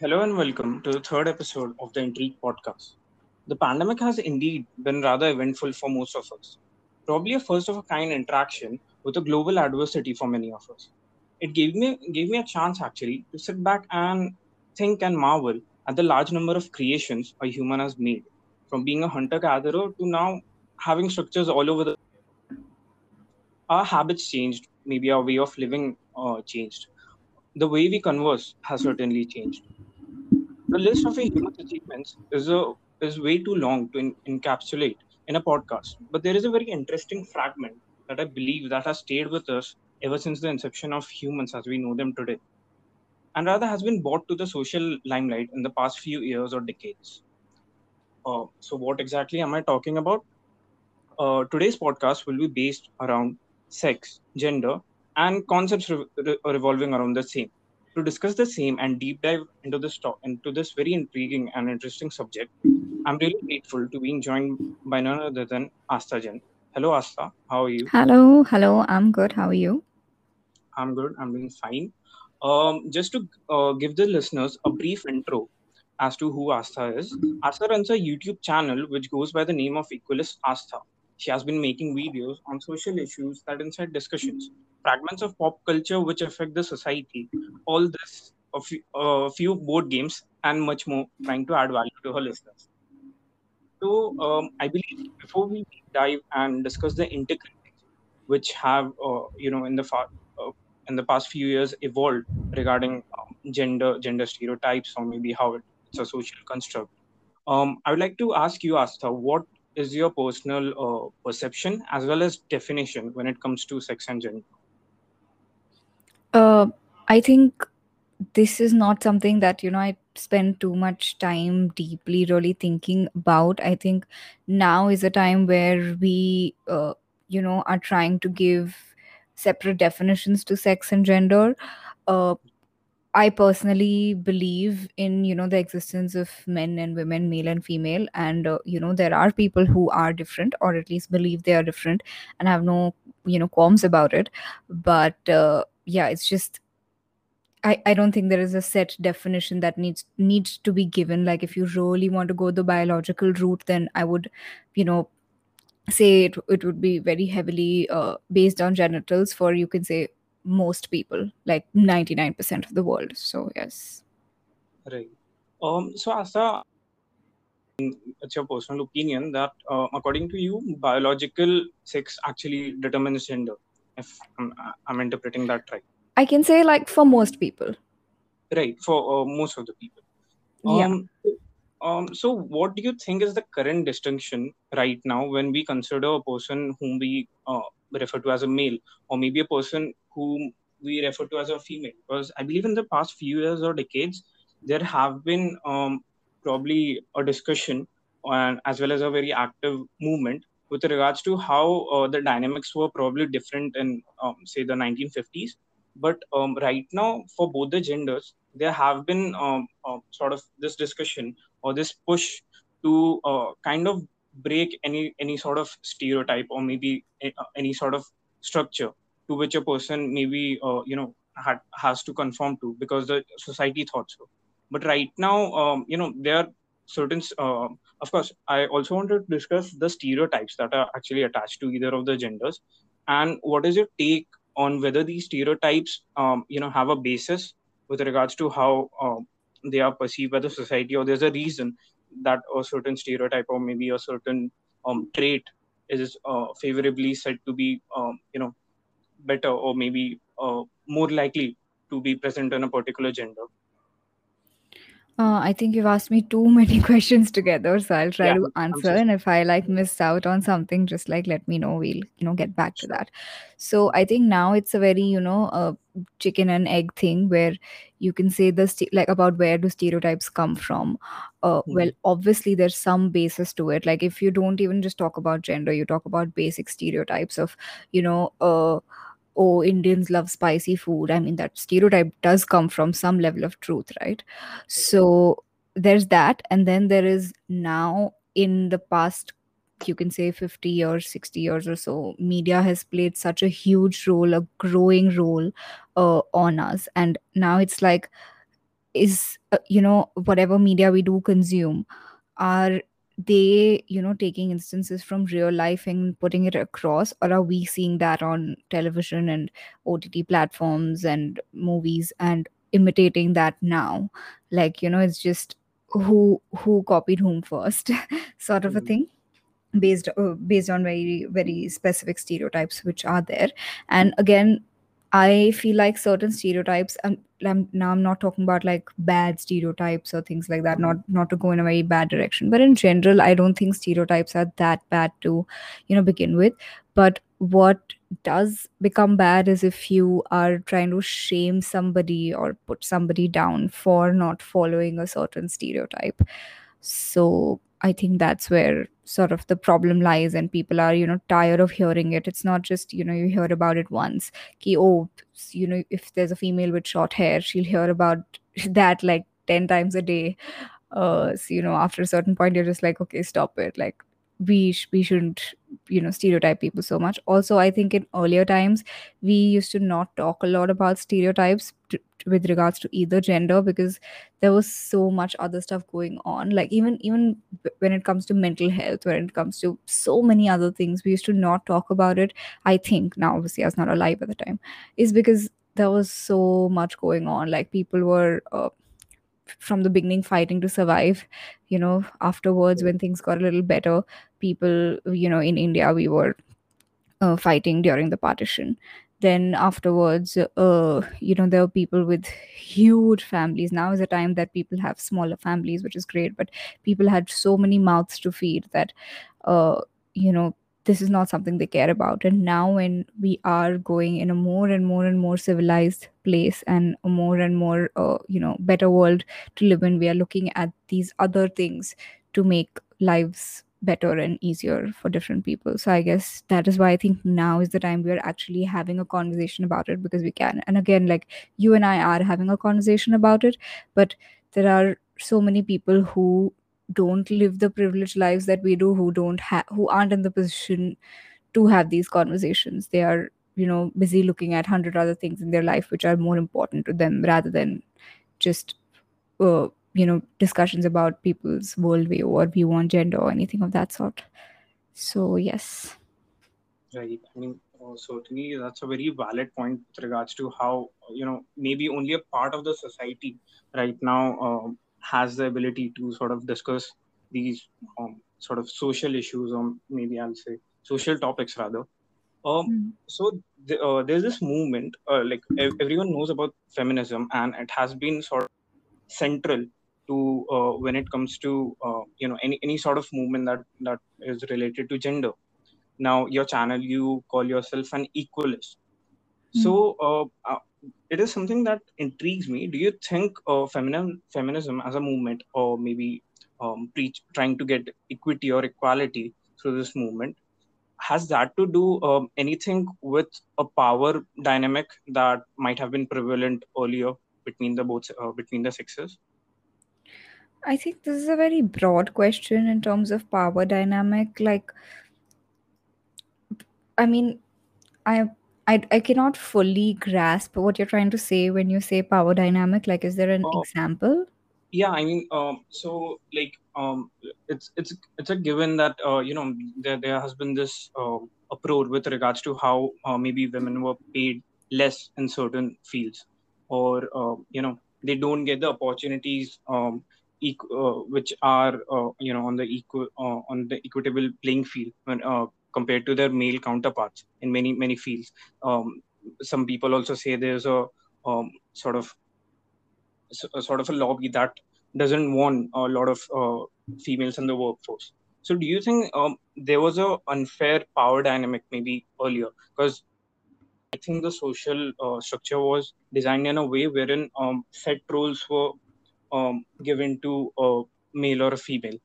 Hello and welcome to the third episode of the Intrigue podcast. The pandemic has indeed been rather eventful for most of us. Probably a first of a kind interaction with a global adversity for many of us. It gave me gave me a chance actually to sit back and think and marvel at the large number of creations a human has made, from being a hunter gatherer to now having structures all over the our habits changed, maybe our way of living uh, changed. The way we converse has certainly changed the list of a achievements is a is way too long to en- encapsulate in a podcast. But there is a very interesting fragment that I believe that has stayed with us ever since the inception of humans as we know them today, and rather has been brought to the social limelight in the past few years or decades. Uh, so, what exactly am I talking about? Uh, today's podcast will be based around sex, gender, and concepts re- re- revolving around the same. To discuss the same and deep dive into this talk, into this very intriguing and interesting subject, I'm really grateful to being joined by none other than Asta Jen. Hello, Asta. How are you? Hello, hello. I'm good. How are you? I'm good. I'm doing fine. Um, just to uh, give the listeners a brief intro as to who Asta is, Asta runs a YouTube channel which goes by the name of Equalist Asta. She has been making videos on social issues that incite discussions, fragments of pop culture which affect the society, all this, a few, a few board games, and much more, trying to add value to her listeners. So, um, I believe before we dive and discuss the integrities which have, uh, you know, in the far, uh, in the past few years evolved regarding um, gender, gender stereotypes, or maybe how it's a social construct. Um, I would like to ask you, Asta, what is your personal uh, perception as well as definition when it comes to sex and gender? Uh, I think this is not something that you know I spend too much time deeply really thinking about. I think now is a time where we, uh, you know, are trying to give separate definitions to sex and gender. Uh, I personally believe in you know the existence of men and women, male and female, and uh, you know there are people who are different, or at least believe they are different, and have no you know qualms about it. But uh, yeah, it's just I, I don't think there is a set definition that needs needs to be given. Like if you really want to go the biological route, then I would, you know, say it, it would be very heavily uh, based on genitals for you can say most people, like 99% of the world. So yes. Right. Um, so, Asta, it's your personal opinion that, uh, according to you, biological sex actually determines gender. If I'm, I'm interpreting that right. I can say like for most people. Right. For uh, most of the people. Yeah. Um, um, so, what do you think is the current distinction right now when we consider a person whom we uh, refer to as a male, or maybe a person whom we refer to as a female? Because I believe in the past few years or decades, there have been um, probably a discussion and as well as a very active movement with regards to how uh, the dynamics were probably different in, um, say, the 1950s. But um, right now, for both the genders, there have been um, uh, sort of this discussion or this push to uh, kind of break any any sort of stereotype or maybe a, uh, any sort of structure to which a person maybe uh, you know had, has to conform to because the society thought so but right now um, you know there are certain uh, of course i also want to discuss the stereotypes that are actually attached to either of the genders. And what is your take on whether these stereotypes um, you know have a basis with regards to how um, they are perceived by the society or there's a reason that a certain stereotype or maybe a certain um, trait is uh, favorably said to be um, you know better or maybe uh, more likely to be present in a particular gender Uh, I think you've asked me too many questions together, so I'll try yeah to i'm answer. so And if I like miss out on something, just like let me know. We'll you know get back to sure that. So I think now it's a very you know uh, chicken and egg thing where you can say the st- like about where do stereotypes come from. Uh, well, Mhm. obviously there's some basis to it. Like if you don't even just talk about gender, you talk about basic stereotypes of you know uh oh indians love spicy food. I mean that stereotype does come from some level of truth right? So there's that. And then there is now in the past you can say 50 years 60 years or so media has played such a huge role a growing role uh, on us. And now it's like is uh, you know whatever media we do consume are they you know taking instances from real life and putting it across or are we seeing that on television and ott platforms and movies and imitating that now like you know it's just who who copied whom first sort of a Mhm. thing based uh, based on very very specific stereotypes which are there and again i feel like certain stereotypes and I'm, now i'm not talking about like bad stereotypes or things like that not not to go in a very bad direction but in general i don't think stereotypes are that bad to you know begin with. But what does become bad is if you are trying to shame somebody or put somebody down for not following a certain stereotype so i think that's where sort of the problem lies and people are you know tired of hearing it. It's not just you know you hear about it once ki, oh you know if there's a female with short hair she'll hear about that like 10 times a day. Uh so you know after a certain point you're just like okay stop it. Like we sh- we shouldn't you know stereotype people so much. Also i think in earlier times we used to not talk a lot about stereotypes t- with regards to either gender because there was so much other stuff going on. Like even even when it comes to mental health when it comes to so many other things we used to not talk about it. I think now obviously i was not alive at the time is because there was so much going on. Like people were uh, from the beginning fighting to survive you know afterwards when things got a little better people you know in india we were uh, fighting during the partition. Then afterwards uh, you know there were people with huge families. Now is a time that people have smaller families which is great but people had so many mouths to feed that uh, you know this is not something they care about. And now when we are going in a more and more and more civilized place and a more and more uh, you know better world to live in we are looking at these other things to make lives better and easier for different people. So I guess that is why I think now is the time we are actually having a conversation about it because we can. And again, like you and I are having a conversation about it, but there are so many people who don't live the privileged lives that we do who don't have who aren't in the position to have these conversations they are you know busy looking at 100 other things in their life which are more important to them rather than just uh, you know discussions about people's worldview or view on gender or anything of that sort so yes Right. I mean, uh, certainly that's a very valid point with regards to how, you know, maybe only a part of the society right now um, has the ability to sort of discuss these um, sort of social issues, or maybe I'll say social topics rather. Um, Mm. so the, uh, there's this movement, uh, like ev- everyone knows about feminism, and it has been sort of central to uh, when it comes to uh, you know any any sort of movement that that is related to gender. Now your channel you call yourself an equalist. So uh, uh, it is something that intrigues me. Do you think uh, feminine feminism as a movement or maybe um, preach trying to get equity or equality through this movement has that to do um, anything with a power dynamic that might have been prevalent earlier between the both uh, between the sexes i think this is a very broad question in terms of power dynamic like i mean i I, I cannot fully grasp what you're trying to say when you say power dynamic. Like, is there an uh, example? yeah i mean um so like um it's it's it's a given that uh, you know there there has been this uh, approach with regards to how uh, maybe women were paid less in certain fields or uh, you know they don't get the opportunities um which are uh, you know on the equal uh, on the equitable playing field when uh, compared to their male counterparts in many many fields um some people also say there's a um, sort of a sort of a lobby that doesn't want a lot of uh, females in the workforce. So, do you think um, there was a unfair power dynamic maybe earlier? Because I think the social uh, structure was designed in a way wherein um, set roles were um, given to a male or a female,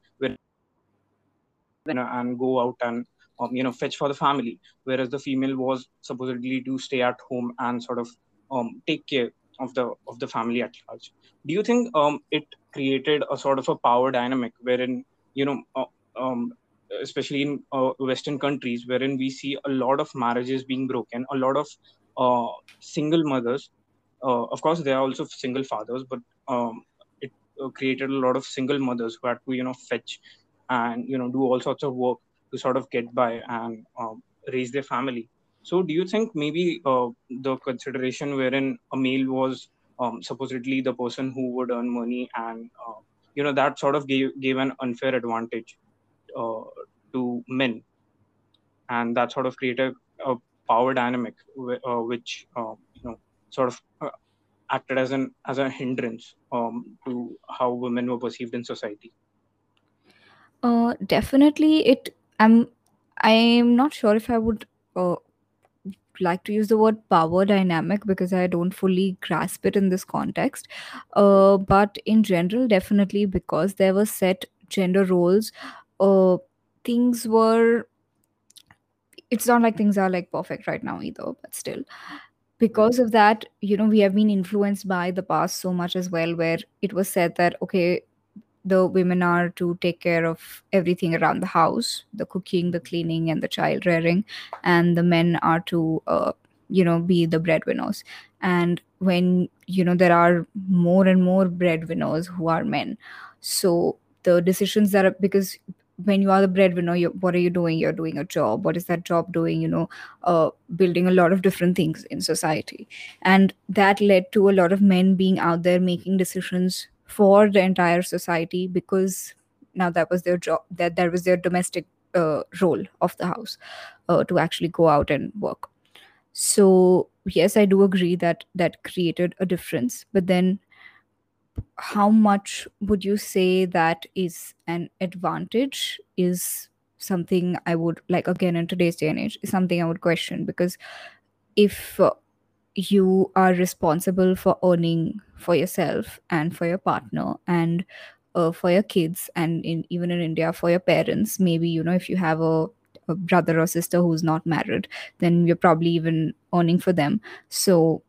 and go out and um, you know fetch for the family, whereas the female was supposedly to stay at home and sort of um, take care of the of the family at large. Do you think um, it created a sort of a power dynamic wherein you know uh, um, especially in uh, Western countries wherein we see a lot of marriages being broken, a lot of uh, single mothers. Uh, of course, there are also single fathers, but um, created a lot of single mothers who had to you know fetch and you know do all sorts of work to sort of get by and um, raise their family. So do you think maybe uh, the consideration wherein a male was um, supposedly the person who would earn money and uh, you know that sort of gave gave an unfair advantage uh, to men? And that sort of created a, power dynamic uh, which uh, you know sort of uh, acted as an as a hindrance um, to how women were perceived in society uh definitely it i'm i'm not sure if i would uh, like to use the word power dynamic because I don't fully grasp it in this context. Uh, but in general, definitely because there were set gender roles, uh, things were. It's not like things are like perfect right now either, but still, because of that, you know, we have been influenced by the past so much as well, where it was said that okay, the women are to take care of everything around the house the cooking the cleaning and the child rearing and the men are to uh, you know be the breadwinners. And when you know there are more and more breadwinners who are men. So the decisions that are because when you are the breadwinner you, what are you doing? You're doing a job. What is that job doing? You know uh, building a lot of different things in society. And that led to a lot of men being out there making decisions for the entire society because now that was their job that that was their domestic uh, role of the house uh, to actually go out and work. So yes i do agree that that created a difference. But then how much would you say that is an advantage is something i would like again in today's day and age is something i would question because if uh, you are responsible for earning for yourself and for your partner and uh, for your kids and in even in india for your parents maybe you know if you have a, a brother or sister who's not married then you're probably even earning for them. So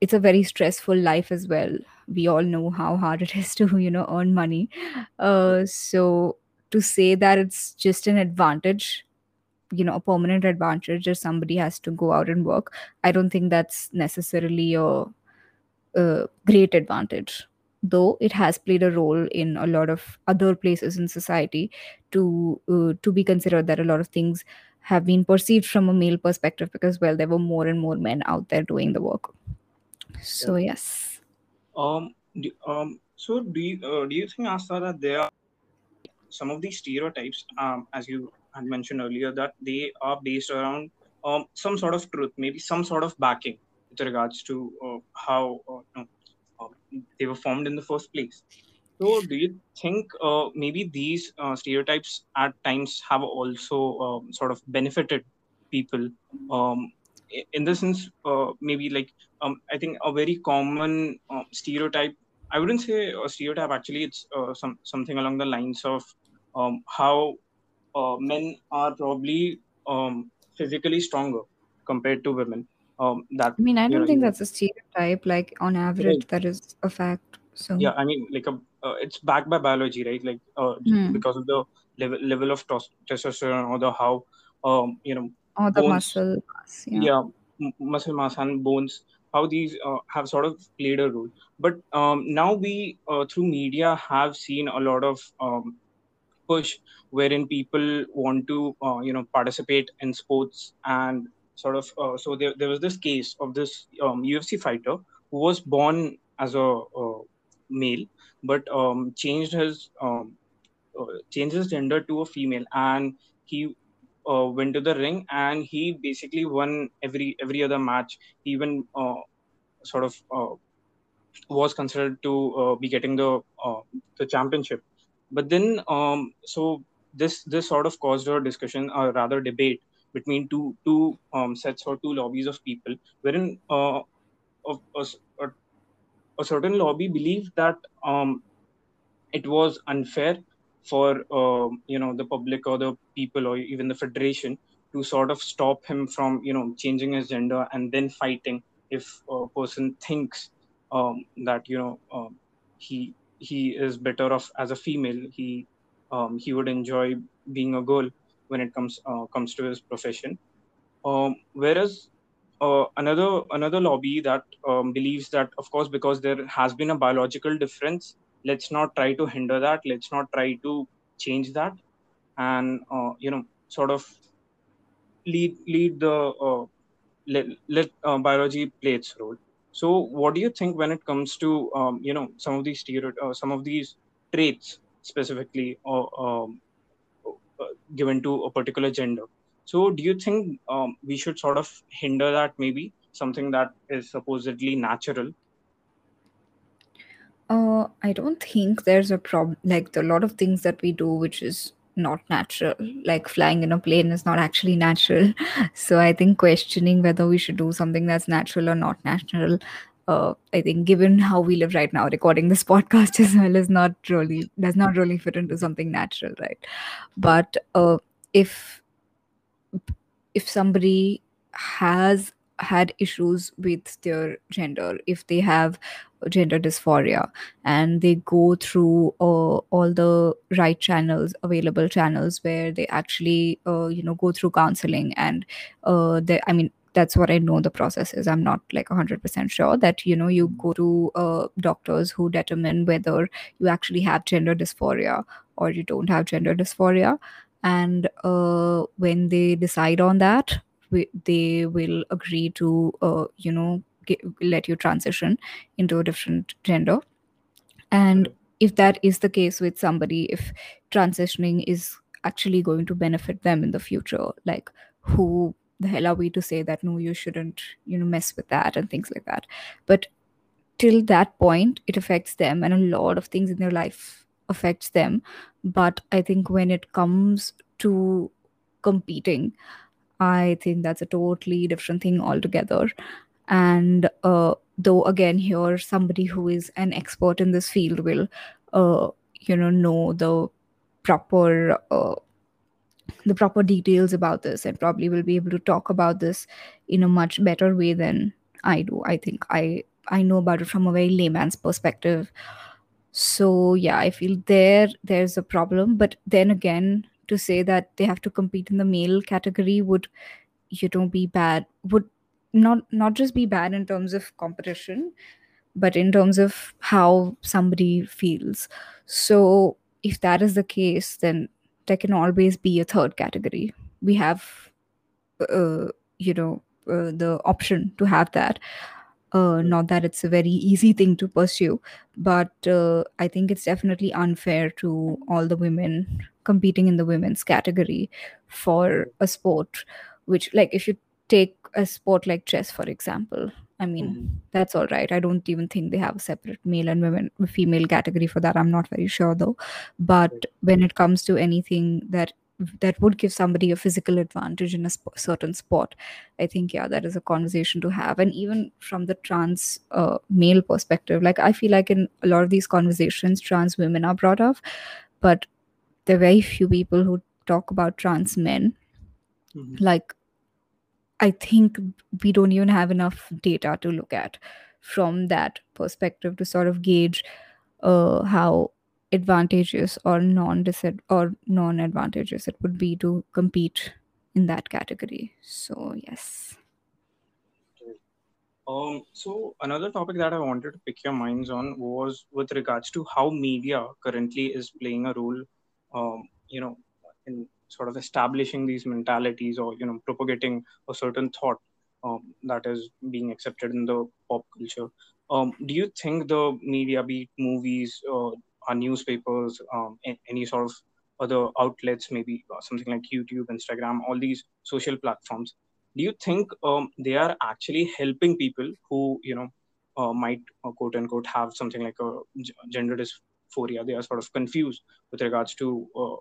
it's a very stressful life as well we all know how hard it is to you know earn money. Uh, so to say that it's just an advantage you know a permanent advantage if somebody has to go out and work i don't think that's necessarily a, a great advantage. Though it has played a role in a lot of other places in society to uh, to be considered that a lot of things have been perceived from a male perspective because well there were more and more men out there doing the work. So yes um do, um so do you uh, do you think Asta that there are some of these stereotypes um as you had mentioned earlier that they are based around um, some sort of truth, maybe some sort of backing with regards to uh, how uh, know, uh, they were formed in the first place. So, do you think uh, maybe these uh, stereotypes at times have also um, sort of benefited people? Um, in the sense, uh, maybe like um, I think a very common stereotype. I wouldn't say a stereotype. Actually, it's some something along the lines of um, how uh, men are probably um, physically stronger compared to women. Um, that i mean i don't know, think that's a stereotype like on average Right. that is a fact so yeah, I mean, like a, uh, it's backed by biology, right? Like uh, Hmm. because of the level level of testosterone or the how um, you know or the bones. muscle mass yeah. Yeah m- muscle mass and bones how these uh, have sort of played a role. But um, now we uh, through media have seen a lot of um, push wherein people want to uh, you know participate in sports and sort of uh, so there, there was this case of this um, ufc fighter who was born as a male but um, changed his um, uh, changed his gender to a female and he uh, went to the ring and he basically won every every other match he even uh, sort of uh, was considered to uh, be getting the uh, the championship. But then, um, so this this sort of caused a discussion, or rather debate between two two um, sets or two lobbies of people, wherein uh, a, a, certain lobby believed that um, it was unfair for um, you know the public or the people or even the federation to sort of stop him from you know changing his gender and then fighting if a person thinks um, that you know um, he he is better off as a female. He um, he would enjoy being a girl when it comes uh, comes to his profession. Um, whereas uh, another another lobby that believes that of course because there has been a biological difference let's not try to hinder that. Let's not try to change that. And uh, you know sort of lead lead the uh, let, let uh, biology play its role. So what do you think when it comes to um, you know some of these stereotypes uh, some of these traits specifically um, uh, given to a particular gender? So do you think um, we should sort of hinder that maybe? Something that is supposedly natural uh, I don't think there's a problem. Like a lot of things that we do, which is not natural. Like flying in a plane is not actually natural. So I think questioning whether we should do something that's natural or not natural. Uh, I think given how we live right now, recording this podcast as well is not really does not really fit into something natural, right? But uh, if if somebody has had issues with their gender if they have gender dysphoria. And they go through uh, all the right channels available channels where they actually uh, you know go through counseling and uh, they i mean that's what i know the process is. I'm not like 100% sure that you know you go to uh, doctors who determine whether you actually have gender dysphoria or you don't have gender dysphoria. And uh, when they decide on that we, they will agree to uh, you know get, let you transition into a different gender. And if that is the case with somebody if transitioning is actually going to benefit them in the future like who the hell are we to say that no you shouldn't you know mess with that and things like that. But till that point it affects them and a lot of things in their life affects them. But i think when it comes to competing i think that's a totally different thing altogether and uh, though again here somebody who is an expert in this field will uh, you know know the proper uh, the proper details about this and probably will be able to talk about this in a much better way than i do i think. I i know about it from a very layman's perspective. So yeah i feel there there's a problem. But then again to say that they have to compete in the male category would you know be bad would not not just be bad in terms of competition but in terms of how somebody feels. So if that is the case then there can always be a third category. We have uh, you know uh, the option to have that. Uh, not that it's a very easy thing to pursue but uh, i think it's definitely unfair to all the women competing in the women's category for a sport which like if you take a sport like chess for example. I mean Mhm. that's all right. I don't even think they have a separate male and women female category for that. I'm not very sure though. But when it comes to anything that that would give somebody a physical advantage in a sp- certain sport i think yeah that is a conversation to have. And even from the trans uh, male perspective like i feel like in a lot of these conversations trans women are brought up but there are very few people who talk about trans men. Mhm. like i think we don't even have enough data to look at from that perspective to sort of gauge uh, how advantageous or non or non advantageous it would be to compete in that category. So yes. Um, so another topic that I wanted to pick your minds on was with regards to how media currently is playing a role, um, you know, in sort of establishing these mentalities or you know propagating a certain thought um, that is being accepted in the pop culture. Um, do you think the media, be it movies, uh, newspapers, um, any sort of other outlets, maybe uh, something like YouTube, Instagram, all these social platforms, do you think um, they are actually helping people who you know uh, might uh, quote unquote have something like a gender dysphoria they are sort of confused with regards to uh,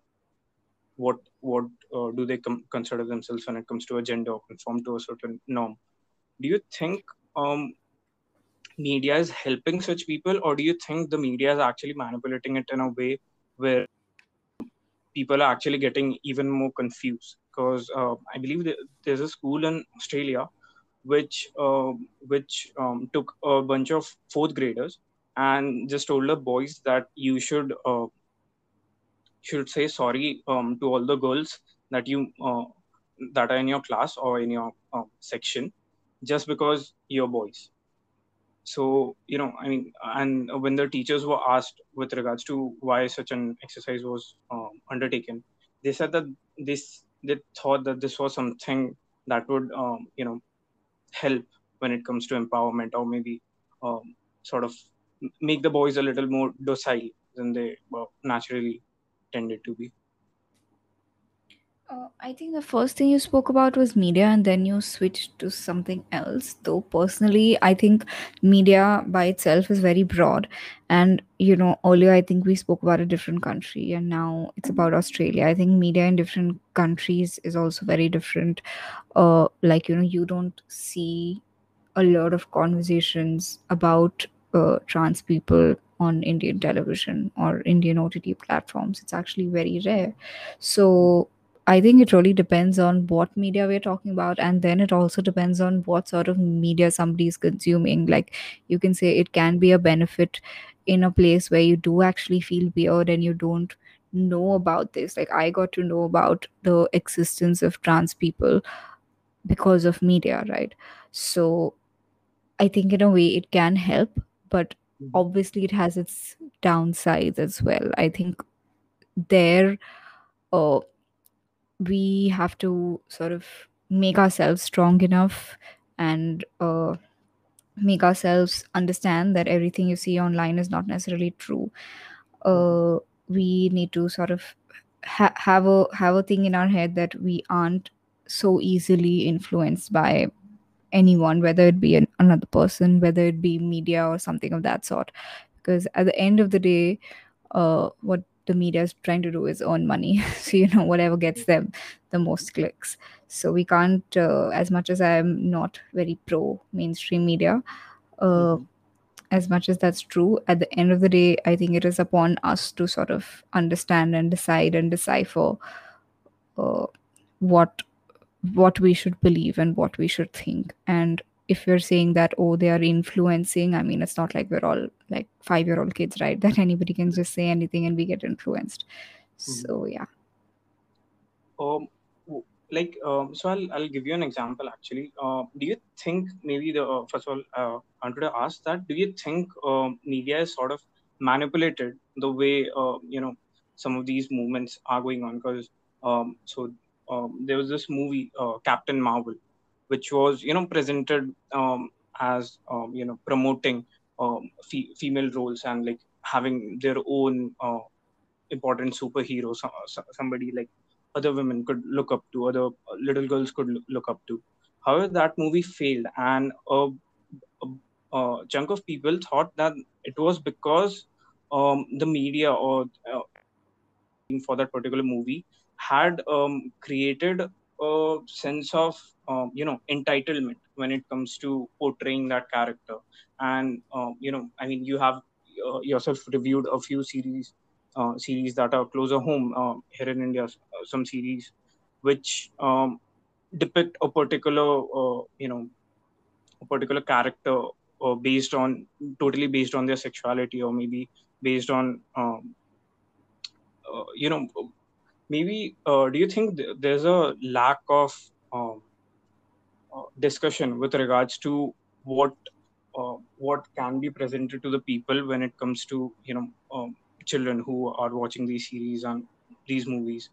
what what uh, do they com- consider themselves when it comes to a gender or conform to a certain norm? Do you think um, media is helping such people or do you think the media is actually manipulating it in a way where people are actually getting even more confused? Because uh, I believe there's a school in Australia which uh, which um, took a bunch of fourth graders and just told the boys that you should uh, should say sorry um, to all the girls that you uh, that are in your class or in your uh, section just because you're boys. So you know i mean and when the teachers were asked with regards to why such an exercise was um, undertaken they said that this they thought that this was something that would um, you know help when it comes to empowerment or maybe um, sort of make the boys a little more docile than they naturally tended to be Uh, I think the first thing you spoke about was media, and then you switched to something else. Though, personally, I think media by itself is very broad. And, you know, earlier I think we spoke about a different country, and now it's about Australia. I think media in different countries is also very different. Uh, like, you know, you don't see a lot of conversations about uh, trans people on Indian television or Indian OTT platforms. It's actually very rare. So I think it really depends on what media we're talking about, and then it also depends on what sort of media somebody is consuming. Like you can say it can be a benefit in a place where you do actually feel weird and you don't know about this. Like I got to know about the existence of trans people because of media, right? So I think in a way it can help, but. Obviously it has its downsides as well. I think there uh, we have to sort of make ourselves strong enough and uh, make ourselves understand that everything you see online is not necessarily true. Uh, we need to sort of ha- have a have a thing in our head that we aren't so easily influenced by anyone, whether it be an, another person, whether it be media or something of that sort. Because at the end of the day, uh, what the media is trying to do is earn money. so, you know, whatever gets them the most clicks. So we can't, uh, as much as I'm not very pro mainstream media, uh, Mhm. as much as that's true, at the end of the day, I think it is upon us to sort of understand and decide and decipher uh, what what we should believe and what we should think. And if you're saying that oh they are influencing i mean it's not like we're all like five year old kids right that anybody can just say anything and we get influenced. Mhm. so yeah. Um like um, so I'll, I'll give you an example actually. Uh, do you think maybe the uh, first of all uh, i wanted to ask that do you think um, media is sort of manipulated the way uh, you know some of these movements are going on? Because um, so um, there was this movie uh, captain marvel which was you know presented um, as um, you know promoting um, fe- female roles and like having their own uh, important superhero, so, so- somebody like other women could look up to, other uh, little girls could loo- look up to. However, that movie failed, and a, a, a chunk of people thought that it was because um, the media or uh, for that particular movie had um, created a sense of um, you know entitlement when it comes to portraying that character. And um, you know i mean you have uh, yourself reviewed a few series uh, series that are closer home uh, here in india uh, some series which um, depict a particular uh, you know a particular character uh, based on totally based on their sexuality or maybe based on um, you know maybe uh, do you think th- there's a lack of um, uh, discussion with regards to what uh, what can be presented to the people when it comes to you know um, children who are watching these series and these movies?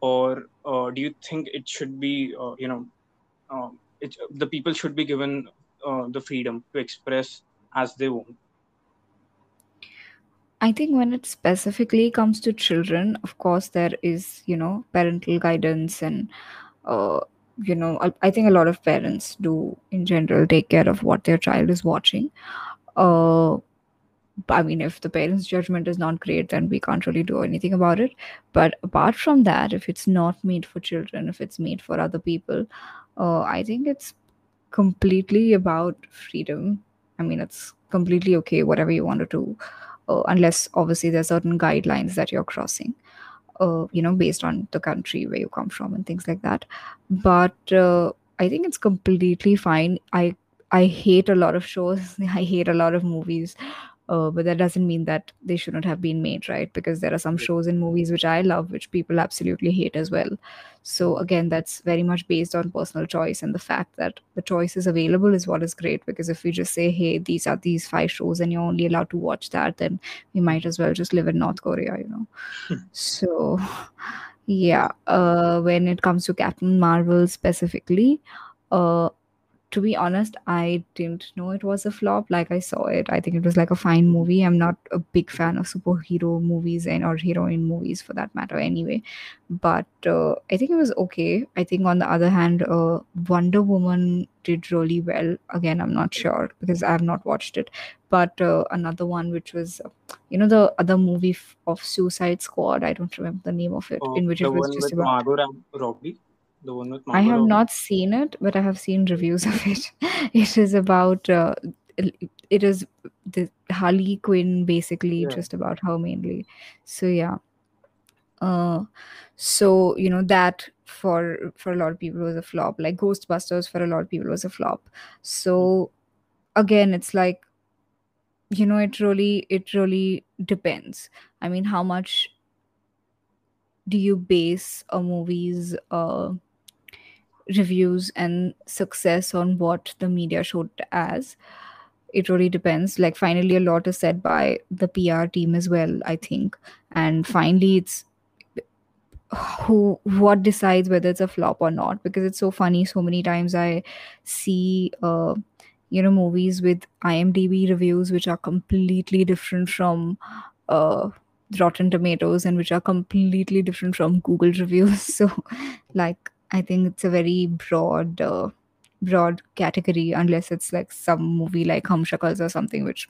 Or uh, do you think it should be uh, you know um, it, the people should be given the freedom to express as they want i think when it specifically comes to children of course there is you know parental guidance and uh, you know I, think a lot of parents do in general take care of what their child is watching uh I mean, if the parents' judgment is not great, then we can't really do anything about it. But apart from that, if it's not made for children, if it's made for other people, uh, I think it's completely about freedom. I mean, it's completely okay, whatever you want to do, uh, unless obviously there's certain guidelines that you're crossing, uh, you know, based on the country where you come from and things like that. But uh, I think it's completely fine. I I hate a lot of shows. I hate a lot of movies uh, but that doesn't mean that they shouldn't have been made right? Because there are some shows and movies which i love which people absolutely hate as well. So again that's very much based on personal choice and the fact that the choice is available is what is great because if we just say hey these are these five shows and you're only allowed to watch that then we might as well just live in north korea you know? So yeah uh when it comes to captain marvel specifically uh to be honest, I didn't know it was a flop. Like I saw it, I think it was like a fine movie. I'm not a big fan of superhero movies and or heroine movies for that matter, anyway. But uh, I think it was okay. I think on the other hand, uh, Wonder Woman did really well. Again, I'm not sure because I have not watched it. But uh, another one, which was, you know, the other movie f- of Suicide Squad. I don't remember the name of it, Oh, in which it was just about Margot Robbie. The one with I have Robbie. not seen it, but I have seen reviews of it. It is about uh, it it is the Harley Quinn basically Yeah. just about her mainly. So yeah. Uh so you know that for for a lot of people was a flop. Like Ghostbusters for a lot of people was a flop. So again it's like you know it really it really depends. I mean how much do you base a movie's uh reviews and success on what the media showed as. It really depends. Like finally a lot is said by the pr team as well i think. And finally it's who what decides whether it's a flop or not. Because it's so funny so many times i see uh you know movies with imdb reviews which are completely different from uh rotten tomatoes and which are completely different from google reviews. So like i think it's a very broad uh, broad category unless it's like some movie like Humshakals or something which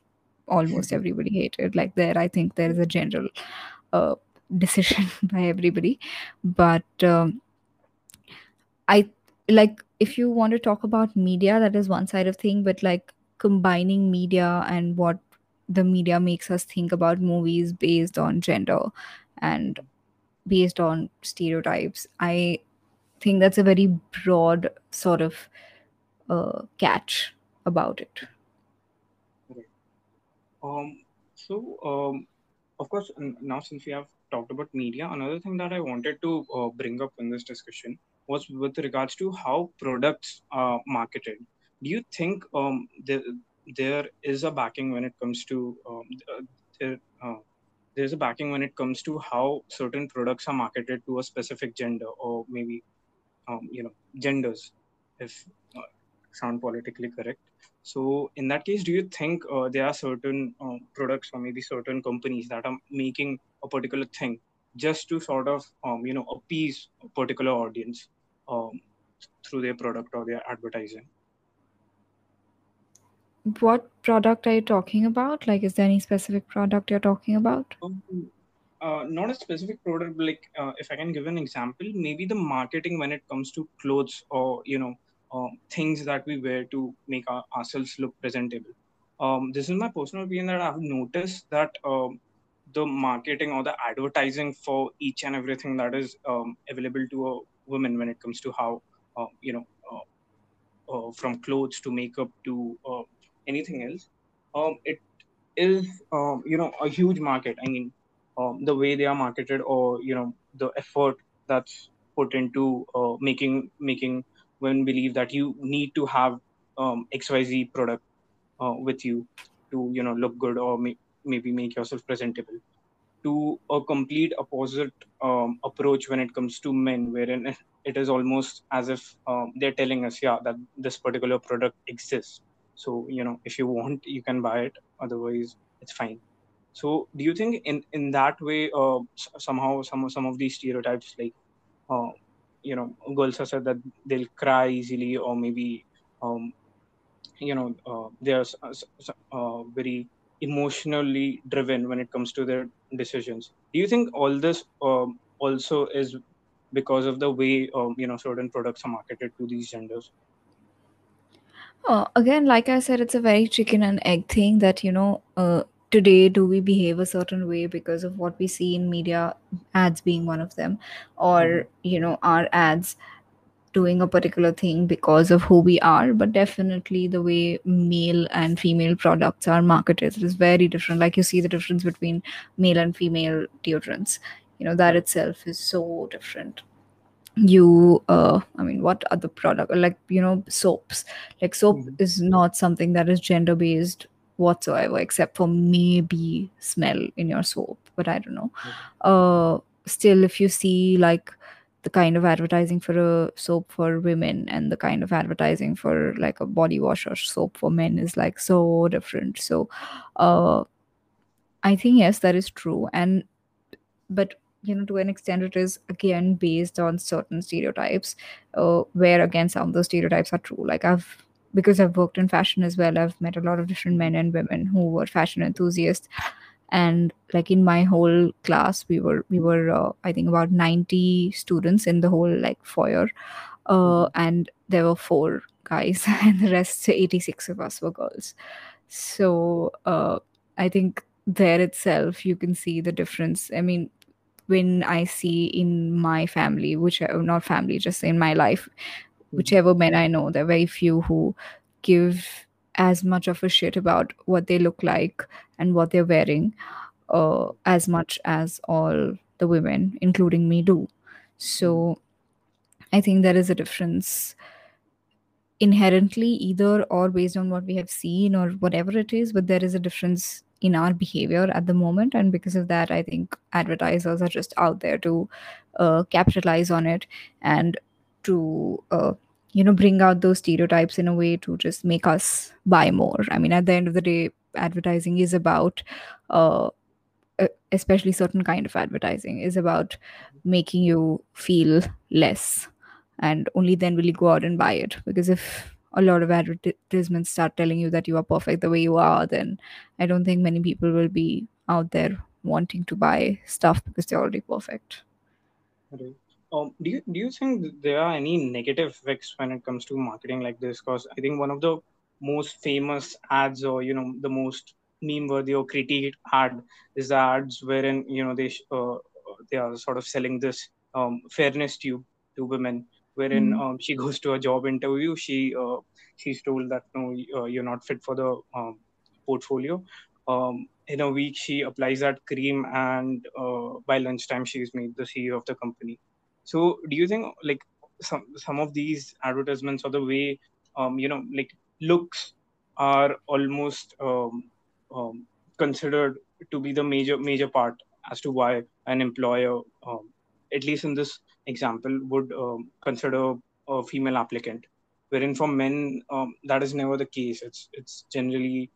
almost everybody hated. Like there i think there is a general uh, decision by everybody. But um, i like if you want to talk about media that is one side of thing but like combining media and what the media makes us think about movies based on gender and based on stereotypes i think that's a very broad sort of uh, catch about it. Um, so, um, of course, now since we have talked about media, another thing that I wanted to uh, bring up in this discussion was with regards to how products are marketed. Do you think um, there, there is a backing when it comes to um, uh, there, uh, there's a backing when it comes to how certain products are marketed to a specific gender or maybe um, you know genders, if uh, sound politically correct. So in that case, do you think uh, there are certain um, products or maybe certain companies that are making a particular thing just to sort of um, you know appease a particular audience um, through their product or their advertising? what product are you talking about like is there any specific product you're talking about Um, uh, not a specific product, like uh, if I can give an example, maybe the marketing when it comes to clothes or you know um, things that we wear to make our, ourselves look presentable. Um, this is my personal opinion that I've noticed that um, the marketing or the advertising for each and everything that is um, available to a woman when it comes to how uh, you know uh, uh, from clothes to makeup to uh, anything else, um, it is um, you know a huge market. I mean, um, the way they are marketed, or you know the effort that's put into uh, making making women believe that you need to have um, XYZ product uh, with you to you know look good or may- maybe make yourself presentable to a complete opposite um, approach when it comes to men, wherein it it is almost as if um, they're telling us, yeah, that this particular product exists. So you know, if you want, you can buy it. Otherwise, it's fine. So, do you think in in that way, uh, somehow some some of these stereotypes, like uh, you know, girls are said that they'll cry easily, or maybe um, you know uh, they are s- s- s- uh, very emotionally driven when it comes to their decisions. Do you think all this um, also is because of the way um, you know certain products are marketed to these genders? Oh, again, like I said, it's a very chicken and egg thing that, you know, uh, today do we behave a certain way because of what we see in media, ads being one of them, or, you know, our ads doing a particular thing because of who we are? But definitely the way male and female products are marketed is very different. Like you see the difference between male and female deodorants. You know that itself is so different. You uh i mean what other product like you know soaps. Like soap Mhm. is not something that is gender based whatsoever except for maybe smell in your soap but i don't know. Uh still if you see like the kind of advertising for a soap for women and the kind of advertising for like a body wash or soap for men is like so different. So uh i think yes that is true. And but you know to an extent it is again based on certain stereotypes uh, where again some of those stereotypes are true. Like i've because i've worked in fashion as well i've met a lot of different men and women who were fashion enthusiasts and like in my whole class we were we were uh, i think about 90 students in the whole like foyer uh, Mhm. and there were four guys and the rest 86 of us were girls so uh, i think there itself you can see the difference i mean when i see in my family which not family just in my life. Whichever men i know there are very few who give as much of a shit about what they look like and what they're wearing uh, as much as all the women including me do. So i think there is a difference inherently either or based on what we have seen or whatever it is but there is a difference in our behavior at the moment. And because of that i think advertisers are just out there to uh, capitalize on it. And to uh, you know bring out those stereotypes in a way to just make us buy more. I mean at the end of the day advertising is about uh, especially certain kind of advertising is about making you feel less. And only then will you go out and buy it. Because if a lot of advertisements start telling you that you are perfect the way you are then i don't think many people will be out there wanting to buy stuff because they're already perfect. Right. Um, do you do you think there are any negative effects when it comes to marketing like this? Because I think one of the most famous ads, or you know, the most meme-worthy or critique ad, is the ads wherein you know they uh, they are sort of selling this um, fairness tube to women, wherein Mm, um, she goes to a job interview, she uh, she's told that no, uh, you're not fit for the um, portfolio. Um, in a week, she applies that cream, and uh, by lunchtime, she's made the CEO of the company. So, do you think like some some of these advertisements or the way um, you know like looks are almost um, um, considered to be the major major part as to why an employer, um, at least in this example, would um, consider a female applicant, wherein for men um, that is never the case. It's it's generally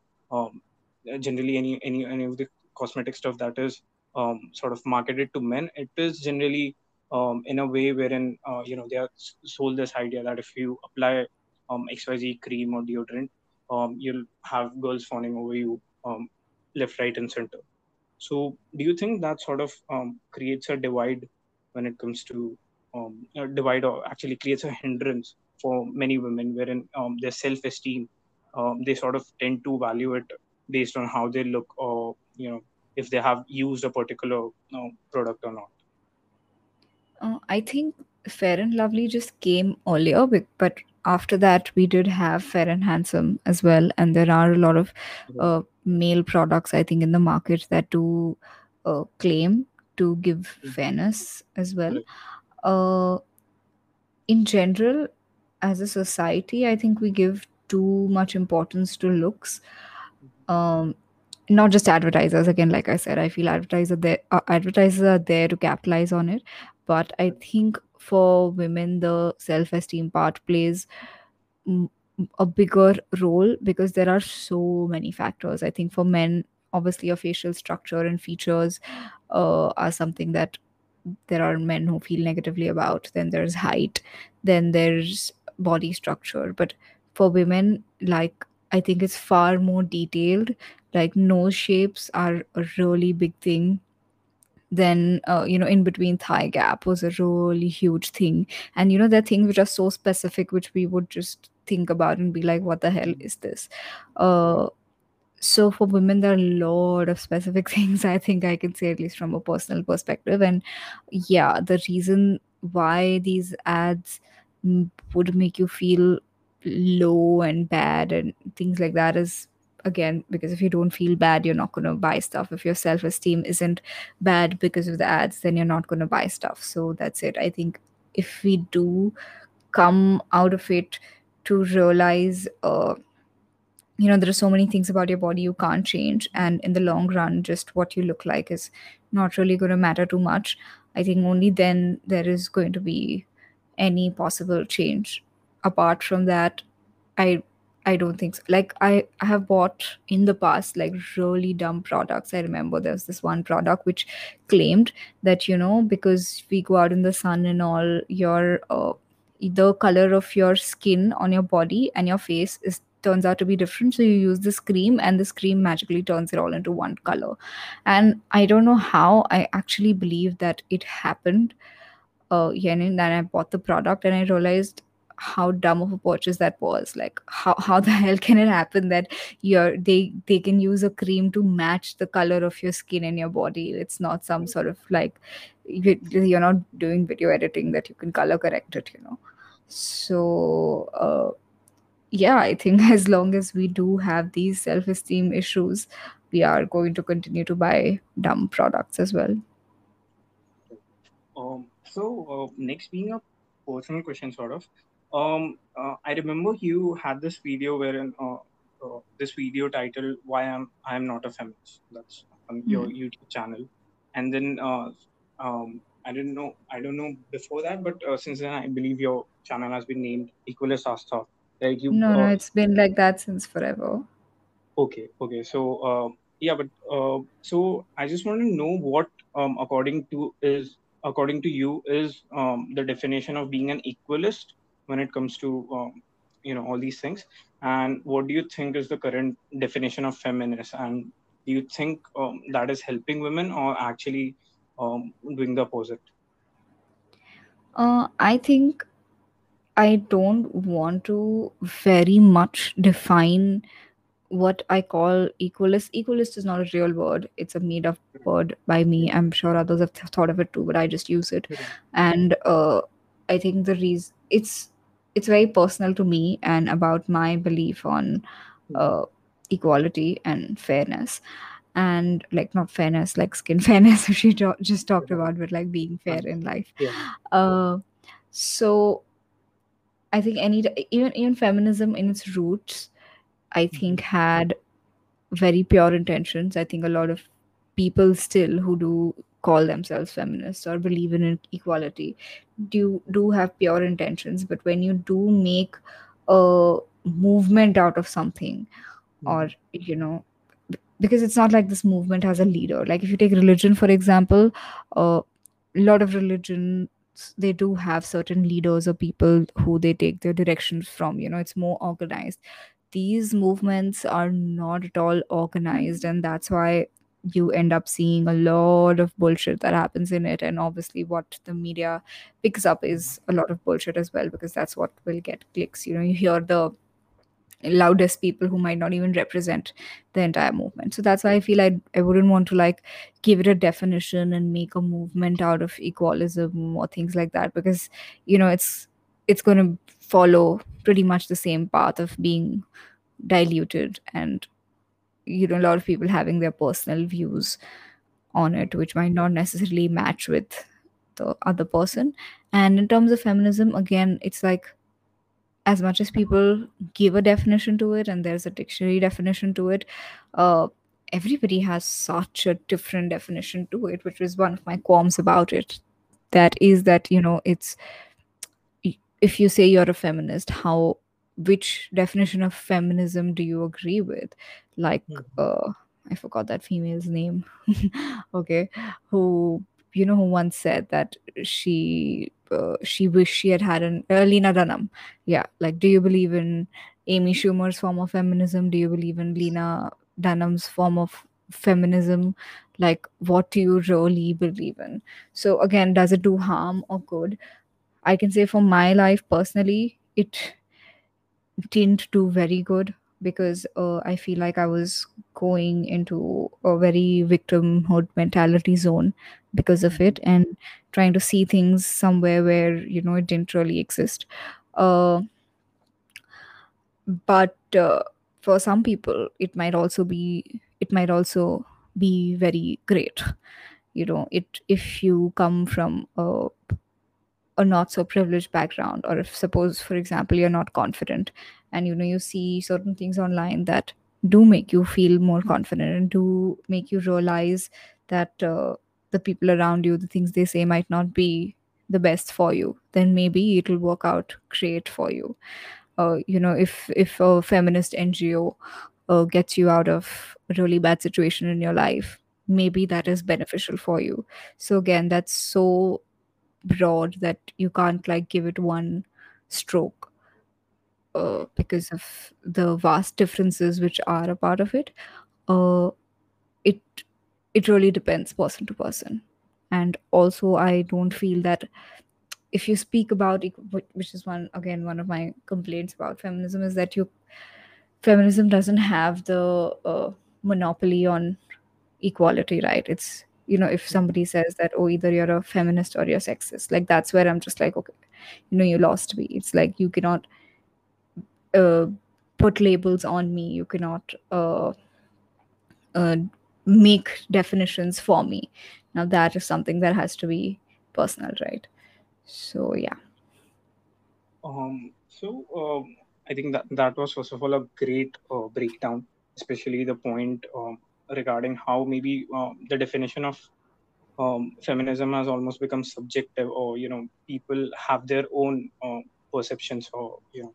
generally any any any of the cosmetic stuff that is um, sort of marketed to men it is generally um, in a way wherein uh, you know they are sold this idea that if you apply um, xyz cream or deodorant um, you'll have girls fawning over you um, left right and center. So do you think that sort of um, creates a divide when it comes to um, a divide or actually creates a hindrance for many women wherein um, their self-esteem um, they sort of tend to value it based on how they look or you know if they have used a particular uh, product or not uh, i think fair and lovely just came earlier bec- but after that we did have fair and handsome as well and there are a lot of uh, male products i think in the market that do uh, claim to give fairness as well. Uh, in general as a society i think we give too much importance to looks. Mhm. um not just advertisers. Again like i said i feel advertiser there uh, advertisers are there to capitalize on it but i think for women the self esteem part plays a bigger role because there are so many factors. I think for men obviously a facial structure and features uh, are something that there are men who feel negatively about. Then there's height. Then there's body structure. But for women like i think it's far more detailed. Like nose shapes are a really big thing then uh, you know in between thigh gap was a really huge thing. And you know there are things which are so specific which we would just think about and be like what the hell is this? Uh so for women there are a lot of specific things i think i can say at least from a personal perspective. And yeah the reason why these ads would make you feel low and bad and things like that is again because if you don't feel bad you're not going to buy stuff. If your self-esteem isn't bad because of the ads then you're not going to buy stuff. So that's it. I think if we do come out of it to realize uh, you know there are so many things about your body you can't change and in the long run just what you look like is not really going to matter too much. I think only then there is going to be any possible change. Apart from that i i don't think so. like i i have bought in the past like really dumb products. I remember there was this one product which claimed that you know because we go out in the sun and all your uh, the color of your skin on your body and your face is turns out to be different. So you use this cream and this cream magically turns it all into one color. And i don't know how i actually believe that it happened uh yeah and then i bought the product and i realized how dumb of a purchase that was. Like how, how the hell can it happen that you're they they can use a cream to match the color of your skin and your body? It's not some sort of like you- you're not doing video editing that you can color correct it you know? So uh yeah i think as long as we do have these self-esteem issues we are going to continue to buy dumb products as well. Um, so uh, next being a personal question, sort of. Um, uh, I remember you had this video wherein uh, uh, this video titled "Why I'm I'm Not a Feminist." That's on your Hmm. YouTube channel, and then uh, um, I didn't know I don't know before that, but uh, since then I believe your channel has been named Equalist Asta. Like you, no no uh, it's been like that since forever Okay, okay. So, yeah, but uh, so I just want to know what, um, according to is according to you, is um, the definition of being an equalist when it comes to um, you know all these things, and what do you think is the current definition of feminist, and do you think um, that is helping women or actually um, doing the opposite? uh i think I don't want to very much define what I call equalist. Equalist is not a real word, it's a made up word by me. I'm sure others have th- thought of it too, but I just use it. Mhm. And uh, I think the reason it's it's very personal to me and about my belief on uh, equality and fairness. And like not fairness like skin fairness she ta- just talked about but like being fair in life. Yeah. uh, so I think any even even feminism in its roots, I think had very pure intentions. I think a lot of people still who do call themselves feminists or believe in equality do do have pure intentions. But when you do make a movement out of something, or you know, because it's not like this movement has a leader. Like if you take religion for example, uh, a lot of religions they do have certain leaders or people who they take their directions from you know it's more organized these movements are not at all organized and that's why you end up seeing a lot of bullshit that happens in it. And obviously what the media picks up is a lot of bullshit as well because that's what will get clicks. You know you hear the loudest people who might not even represent the entire movement. So that's why i feel I, I wouldn't want to like give it a definition and make a movement out of equalism or things like that because you know it's it's going to follow pretty much the same path of being diluted and you know a lot of people having their personal views on it which might not necessarily match with the other person. And in terms of feminism again it's like as much as people give a definition to it and there's a dictionary definition to it uh, everybody has such a different definition to it which is one of my qualms about it. That is that you know it's if you say you're a feminist how which definition of feminism do you agree with? Like Mhm. uh i forgot that female's name. Okay. Who you know who once said that she uh, she wished she had had an uh, lena dunham. Yeah like do you believe in amy schumer's form of feminism? Do you believe in lena dunham's form of feminism? Like what do you really believe in? So again does it do harm or good? I can say for my life personally, it didn't do very good. because uh, I feel like I was going into a very victimhood mentality zone because of it and trying to see things somewhere where you know it didn't really exist. Uh, but uh, for some people, it might also be it might also be very great. You know, it if you come from a a not so privileged background or if suppose for example you're not confident and you know you see certain things online that do make you feel more confident and do make you realize that uh, the people around you the things they say might not be the best for you then maybe it will work out great for you. Uh, you know if if a feminist ngo uh, gets you out of a really bad situation in your life maybe that is beneficial for you. So again that's so broad that you can't like give it one stroke uh, because of the vast differences which are a part of it. Uh, it it really depends person to person. And also i don't feel that if you speak about which is one again one of my complaints about feminism is that you feminism doesn't have the uh, monopoly on equality right? It's you know if somebody says that oh either you're a feminist or you're sexist like that's where i'm just like okay you know you lost me. It's like you cannot uh, put labels on me. You cannot uh, uh, make definitions for me. Now that is something that has to be personal right? So yeah. Um, so um, I think that that was first of all a great uh, breakdown, especially the point um, regarding how maybe um, the definition of um, feminism has almost become subjective, or you know, people have their own uh, perceptions, or you know,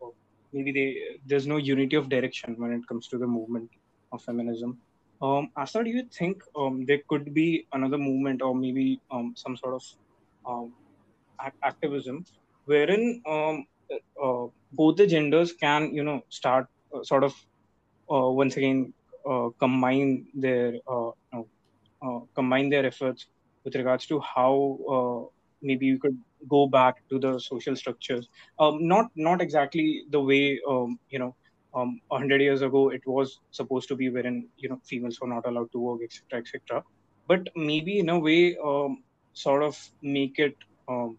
or maybe they there's no unity of direction when it comes to the movement of feminism. Um, Asta, do you think um, there could be another movement, or maybe um, some sort of um, ac- activism wherein um, uh, both the genders can you know start uh, sort of uh, once again uh, combine their uh, uh, combine their efforts with regards to how uh, maybe you could go back to the social structures. Um, not not exactly the way um, you know um, 100 years ago it was supposed to be wherein you know females were not allowed to work etc etc but maybe in a way um, sort of make it um,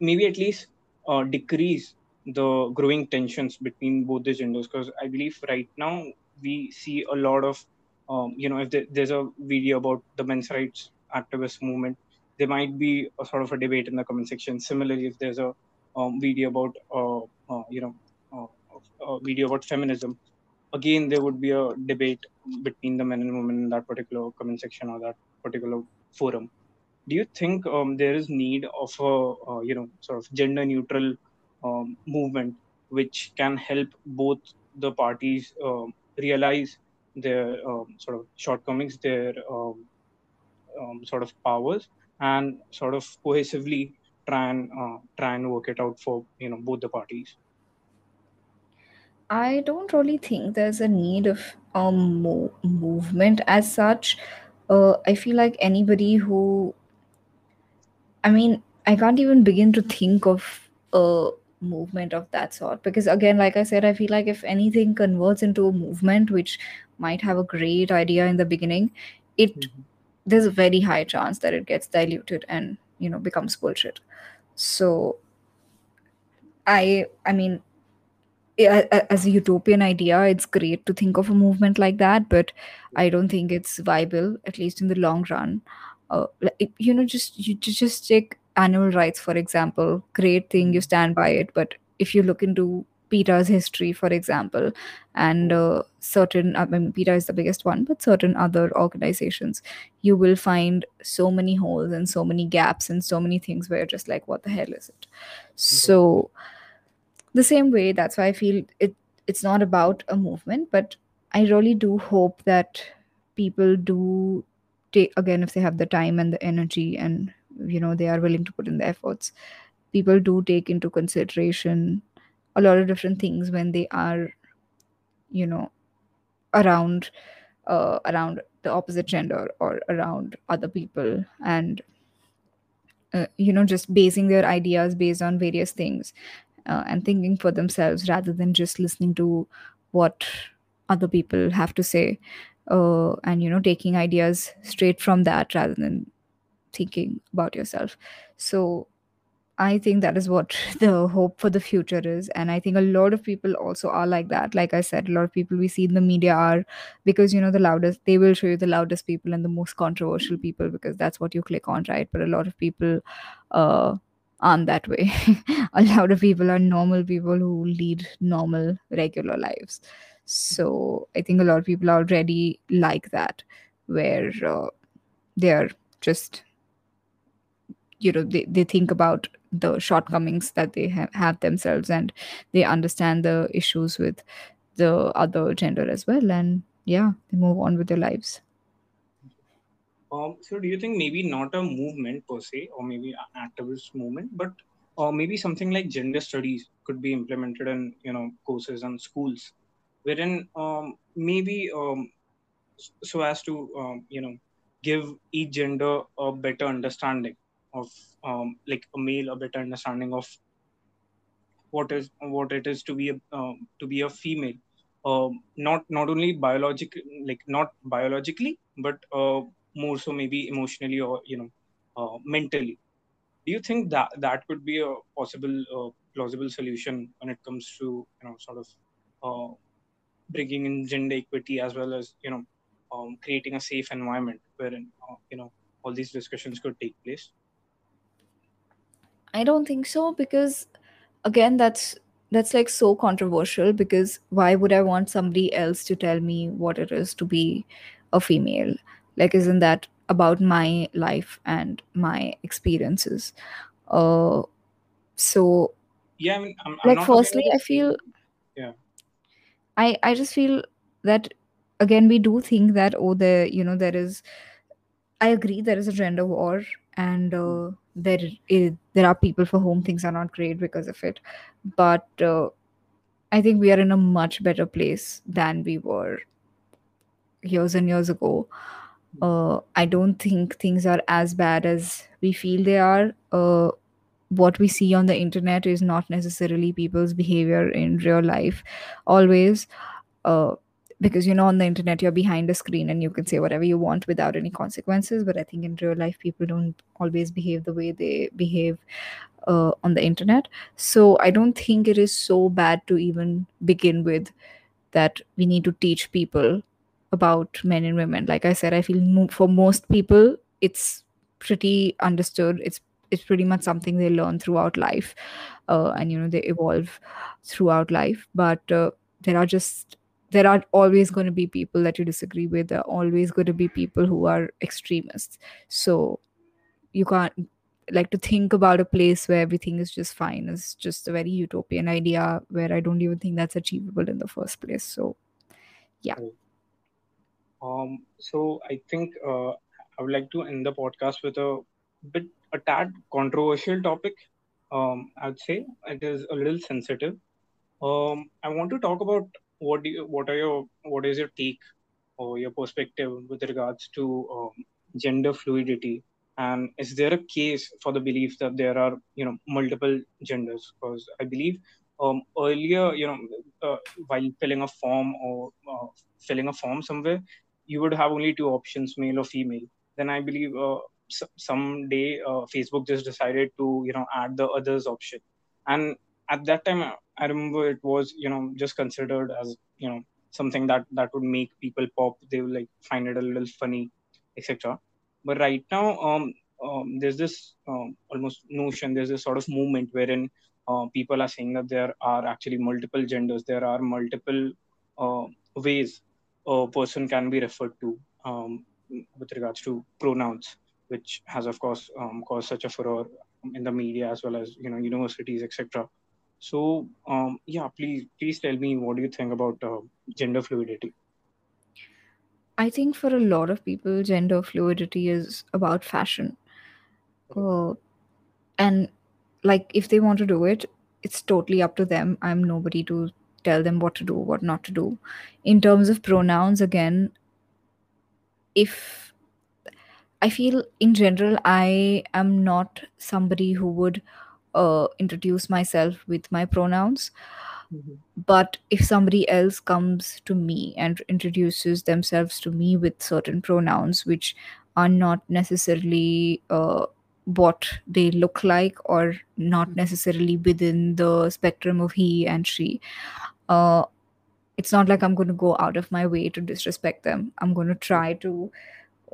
maybe at least uh, decrease the growing tensions between both the genders. Because i believe right now we see a lot of um, you know if there, there's a video about the men's rights activist movement there might be a sort of a debate in the comment section. Similarly if there's a um, video about uh, uh, you know uh, a video about feminism again there would be a debate between the men and women in that particular comment section or that particular forum. Do you think um, there is need of a uh, you know sort of gender neutral um, movement which can help both the parties um, realize their um, sort of shortcomings their um, um, sort of powers and sort of cohesively try and uh, try and work it out for you know both the parties I don't really think there's a need of a mo- movement as such. Uh, I feel like anybody who, I mean, I can't even begin to think of a movement of that sort because, again, like I said, I feel like if anything converts into a movement which might have a great idea in the beginning, it Mhm. there's a very high chance that it gets diluted and you know becomes bullshit. So I, I mean, as a utopian idea, it's great to think of a movement like that, but I don't think it's viable, at least in the long run. Uh, like, you know, just you just take animal rights for example. Great thing, you stand by it, but if you look into PETA's history, for example, and uh, certain, I mean, PETA is the biggest one, but certain other organizations, you will find so many holes and so many gaps and so many things where you're just like, what the hell is it? Right. So the same way that's why i feel it it's not about a movement but i really do hope that people do take again if they have the time and the energy and you know they are willing to put in the efforts. People do take into consideration a lot of different things when they are you know around uh, around the opposite gender or around other people and uh, you know just basing their ideas based on various things uh, and thinking for themselves rather than just listening to what other people have to say uh, and you know taking ideas straight from that rather than thinking about yourself so I think that is what the hope for the future is. And I think a lot of people also are like that. Like I said, a lot of people we see in the media are because, you know, the loudest, they will show you the loudest people and the most controversial people because that's what you click on, right? But a lot of people uh, aren't that way. a lot of people are normal people who lead normal, regular lives. So I think a lot of people are already like that, where uh, they're just you know they, they think about the shortcomings that they ha- have themselves and they understand the issues with the other gender as well. And yeah they move on with their lives. Um, so do you think maybe not a movement per se or maybe an activist movement but or maybe something like gender studies could be implemented in you know courses and schools wherein um, maybe um, so as to um, you know give each gender a better understanding of um, like a male a better understanding of what is what it is to be a um, to be a female. Um, not not only biologic like not biologically but uh, more so maybe emotionally or you know uh, mentally. Do you think that that could be a possible uh, plausible solution when it comes to you know sort of uh, bringing in gender equity as well as you know um, creating a safe environment wherein uh, you know all these discussions could take place I don't think so because again that's that's like so controversial because why would I want somebody else to tell me what it is to be a female? Like isn't that about my life and my experiences? Uh so yeah i mean i'm, I'm like firstly I feel yeah I I just feel that again we do think that oh there you know there is I agree there is a gender war and uh, there is, there are people for whom things are not great because of it but uh, I think we are in a much better place than we were years and years ago. Uh, I don't think things are as bad as we feel they are. Uh, what we see on the internet is not necessarily people's behavior in real life always. Uh, because you know on the internet you're behind a screen and you can say whatever you want without any consequences. But i think in real life people don't always behave the way they behave uh, on the internet. So i don't think it is so bad to even begin with that we need to teach people about men and women. Like i said i feel mo- for most people it's pretty understood. It's it's pretty much something they learn throughout life uh, and you know they evolve throughout life. But uh, there are just there are always going to be people that you disagree with. There are always going to be people who are extremists. So you can't like to think about a place where everything is just fine is just a very utopian idea where i don't even think that's achievable in the first place. So yeah. Um so i think uh, i would like to end the podcast with a bit a tad controversial topic. Um i would say it is a little sensitive. Um i want to talk about what do you what are your what is your take or your perspective with regards to um, gender fluidity? And is there a case for the belief that there are you know multiple genders? Because i believe um, earlier you know uh, while filling a form or uh, filling a form somewhere you would have only two options male or female. Then i believe uh, s- someday uh, facebook just decided to you know add the others option. And at that time i remember it was you know just considered as you know something that that would make people pop. They would like find it a little funny etc but right now um, um there's this um, almost notion there's this sort of movement wherein uh, people are saying that there are actually multiple genders. There are multiple uh, ways a person can be referred to um, with regards to pronouns which has of course um, caused such a furor in the media as well as you know universities etc so, um, yeah, please, please tell me what do you think about uh, gender fluidity? i think for a lot of people gender fluidity is about fashion. Uh, and like if they want to do it it's totally up to them. I'm nobody to tell them what to do what not to do. In terms of pronouns again if i feel in general i am not somebody who would uh, introduce myself with my pronouns Mhm. but if somebody else comes to me and introduces themselves to me with certain pronouns which are not necessarily uh, what they look like or not necessarily within the spectrum of he and she uh, it's not like i'm going to go out of my way to disrespect them i'm going to try to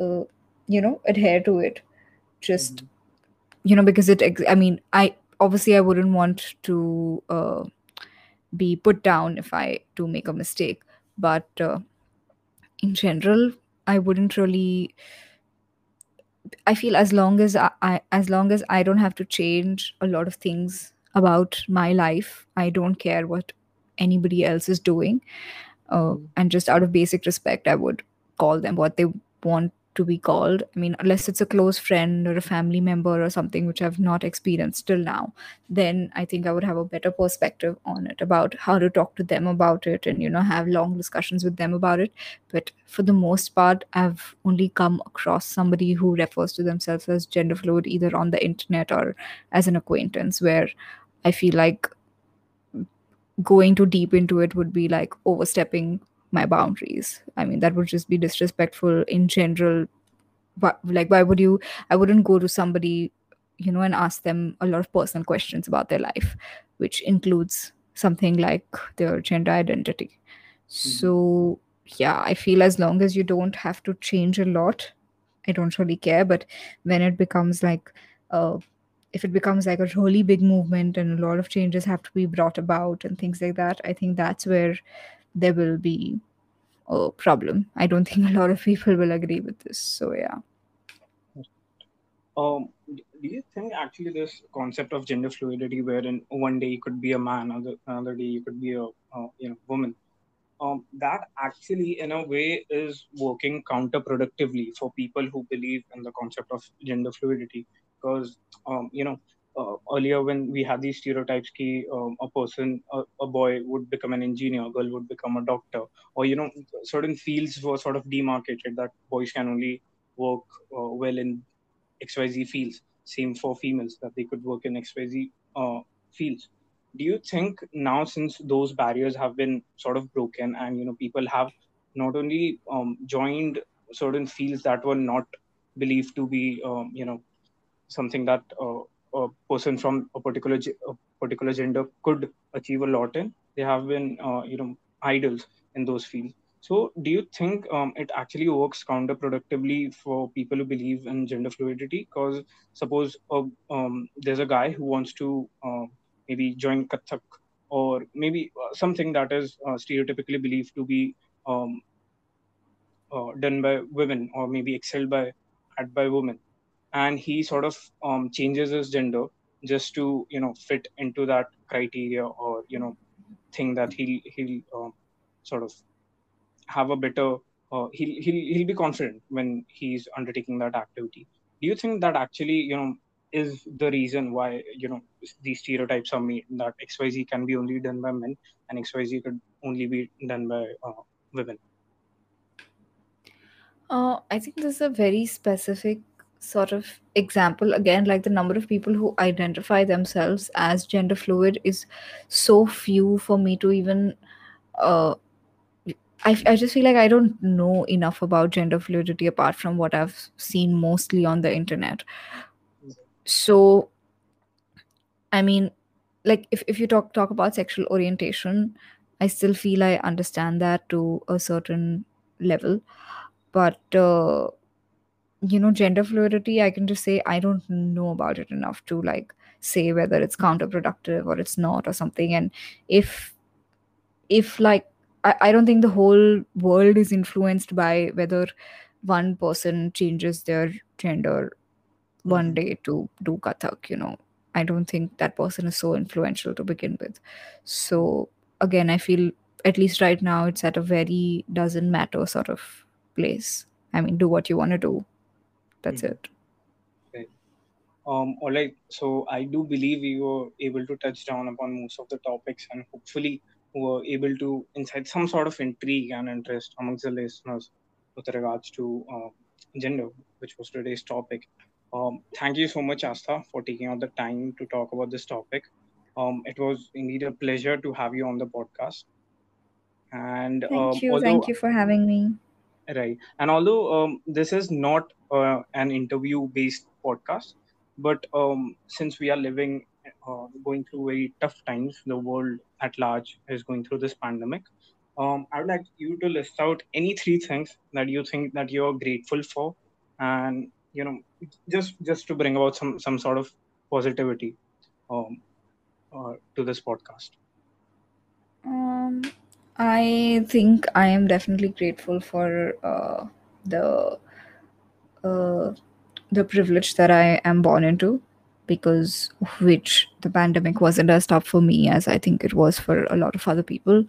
uh, you know adhere to it just Mhm. you know because it ex- i mean i obviously i wouldn't want to uh, be put down if i do make a mistake but uh, in general i wouldn't really i feel as long as I, I as long as i don't have to change a lot of things about my life i don't care what anybody else is doing uh, Mhm. and just out of basic respect i would call them what they want to be called. I mean unless it's a close friend or a family member or something which i've not experienced till now then i think i would have a better perspective on it about how to talk to them about it and you know have long discussions with them about it. But for the most part i've only come across somebody who refers to themselves as gender fluid either on the internet or as an acquaintance where i feel like going too deep into it would be like overstepping my boundaries. I mean, that would just be disrespectful in general. But like, why would you? I wouldn't go to somebody, you know, and ask them a lot of personal questions about their life, which includes something like their gender identity. Mhm. So, yeah, I feel as long as you don't have to change a lot, I don't really care. But when it becomes like, uh, if it becomes like a really big movement and a lot of changes have to be brought about and things like that, I think that's where there will be a problem. I don't think a lot of people will agree with this. So, yeah. Um, do you think actually this concept of gender fluidity, wherein one day you could be a man, other another day you could be a uh, you know woman, um, that actually in a way is working counterproductively for people who believe in the concept of gender fluidity, because um, you know. Uh, earlier, when we had these stereotypes, ki, um, a person, a, a boy would become an engineer, a girl would become a doctor, or you know, certain fields were sort of demarcated that boys can only work uh, well in XYZ fields. Same for females that they could work in XYZ uh, fields. Do you think now, since those barriers have been sort of broken, and you know people have not only um, joined certain fields that were not believed to be, um, you know, something that uh, a person from a particular a particular gender could achieve a lot in. They have been, uh, you know, idols in those fields. So, do you think um, it actually works counterproductively for people who believe in gender fluidity? Because suppose uh, um, there's a guy who wants to uh, maybe join Kathak or maybe uh, something that is uh, stereotypically believed to be um, done by women or maybe excelled by at by women and he sort of um, changes his gender just to you know fit into that criteria or you know think that he'll he'll um, sort of have a better uh, he'll he'll he'll be confident when he's undertaking that activity. Do you think that actually you know is the reason why you know these stereotypes are made that xyz can be only done by men and xyz could only be done by uh, women? Uh, I think this is a very specific sort of example. Again, like the number of people who identify themselves as gender fluid is so few for me to even. Uh, I, I just feel like I don't know enough about gender fluidity apart from what I've seen mostly on the internet. So, I mean, like if, if you talk talk about sexual orientation, I still feel I understand that to a certain level. But uh, you know gender fluidity i can just say i don't know about it enough to like say whether it's counterproductive or it's not or something. And if if like I, I don't think the whole world is influenced by whether one person changes their gender one Mhm. day to do kathak you know. I don't think that person is so influential to begin with. So again i feel at least right now it's at a very doesn't matter sort of place. I mean do what you want to do that's Mhm. it. Um, all right. So I do believe we were able to touch down upon most of the topics and hopefully were able to incite some sort of intrigue and interest amongst the listeners with regards to uh, gender, which was today's topic. Um, thank you so much, Asta, for taking out the time to talk about this topic. Um, it was indeed a pleasure to have you on the podcast. And Thank um, you. although Thank you for having me. right, and although um, this is not uh, an interview-based podcast, but um, since we are living, uh, going through very tough times, the world at large is going through this pandemic. Um, I would like you to list out any three things that you think that you're grateful for, and you know, just just to bring about some some sort of positivity um, uh, to this podcast. Um, I think I am definitely grateful for uh, the uh, the privilege that I am born into, because which the pandemic wasn't as tough for me as I think it was for a lot of other people.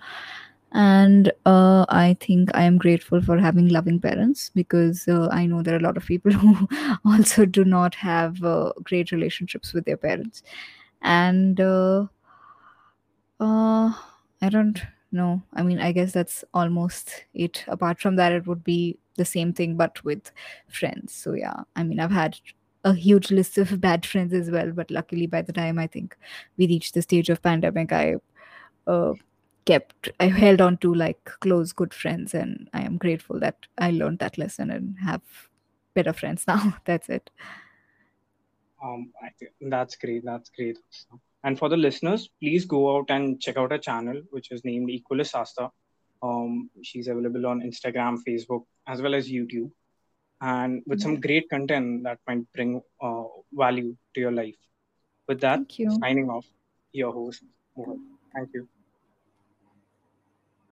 And uh, I think I am grateful for having loving parents because uh, I know there are a lot of people who also do not have uh, great relationships with their parents. And uh, uh, I don't know. I mean, I guess that's almost it. Apart from that, it would be the same thing, but with friends. So, yeah, I mean, I've had a huge list of bad friends as well, but luckily, by the time I think we reached the stage of pandemic, I uh, kept, I held on to like close, good friends, and I am grateful that I learned that lesson and have better friends now. That's it. Um, that's great. That's great. And for the listeners, please go out and check out her channel, which is named Equalist Asta. Um, she's available on Instagram, Facebook, as well as YouTube, and with some great content that might bring uh, value to your life. With that, signing off, your host, Mohit. Thank you.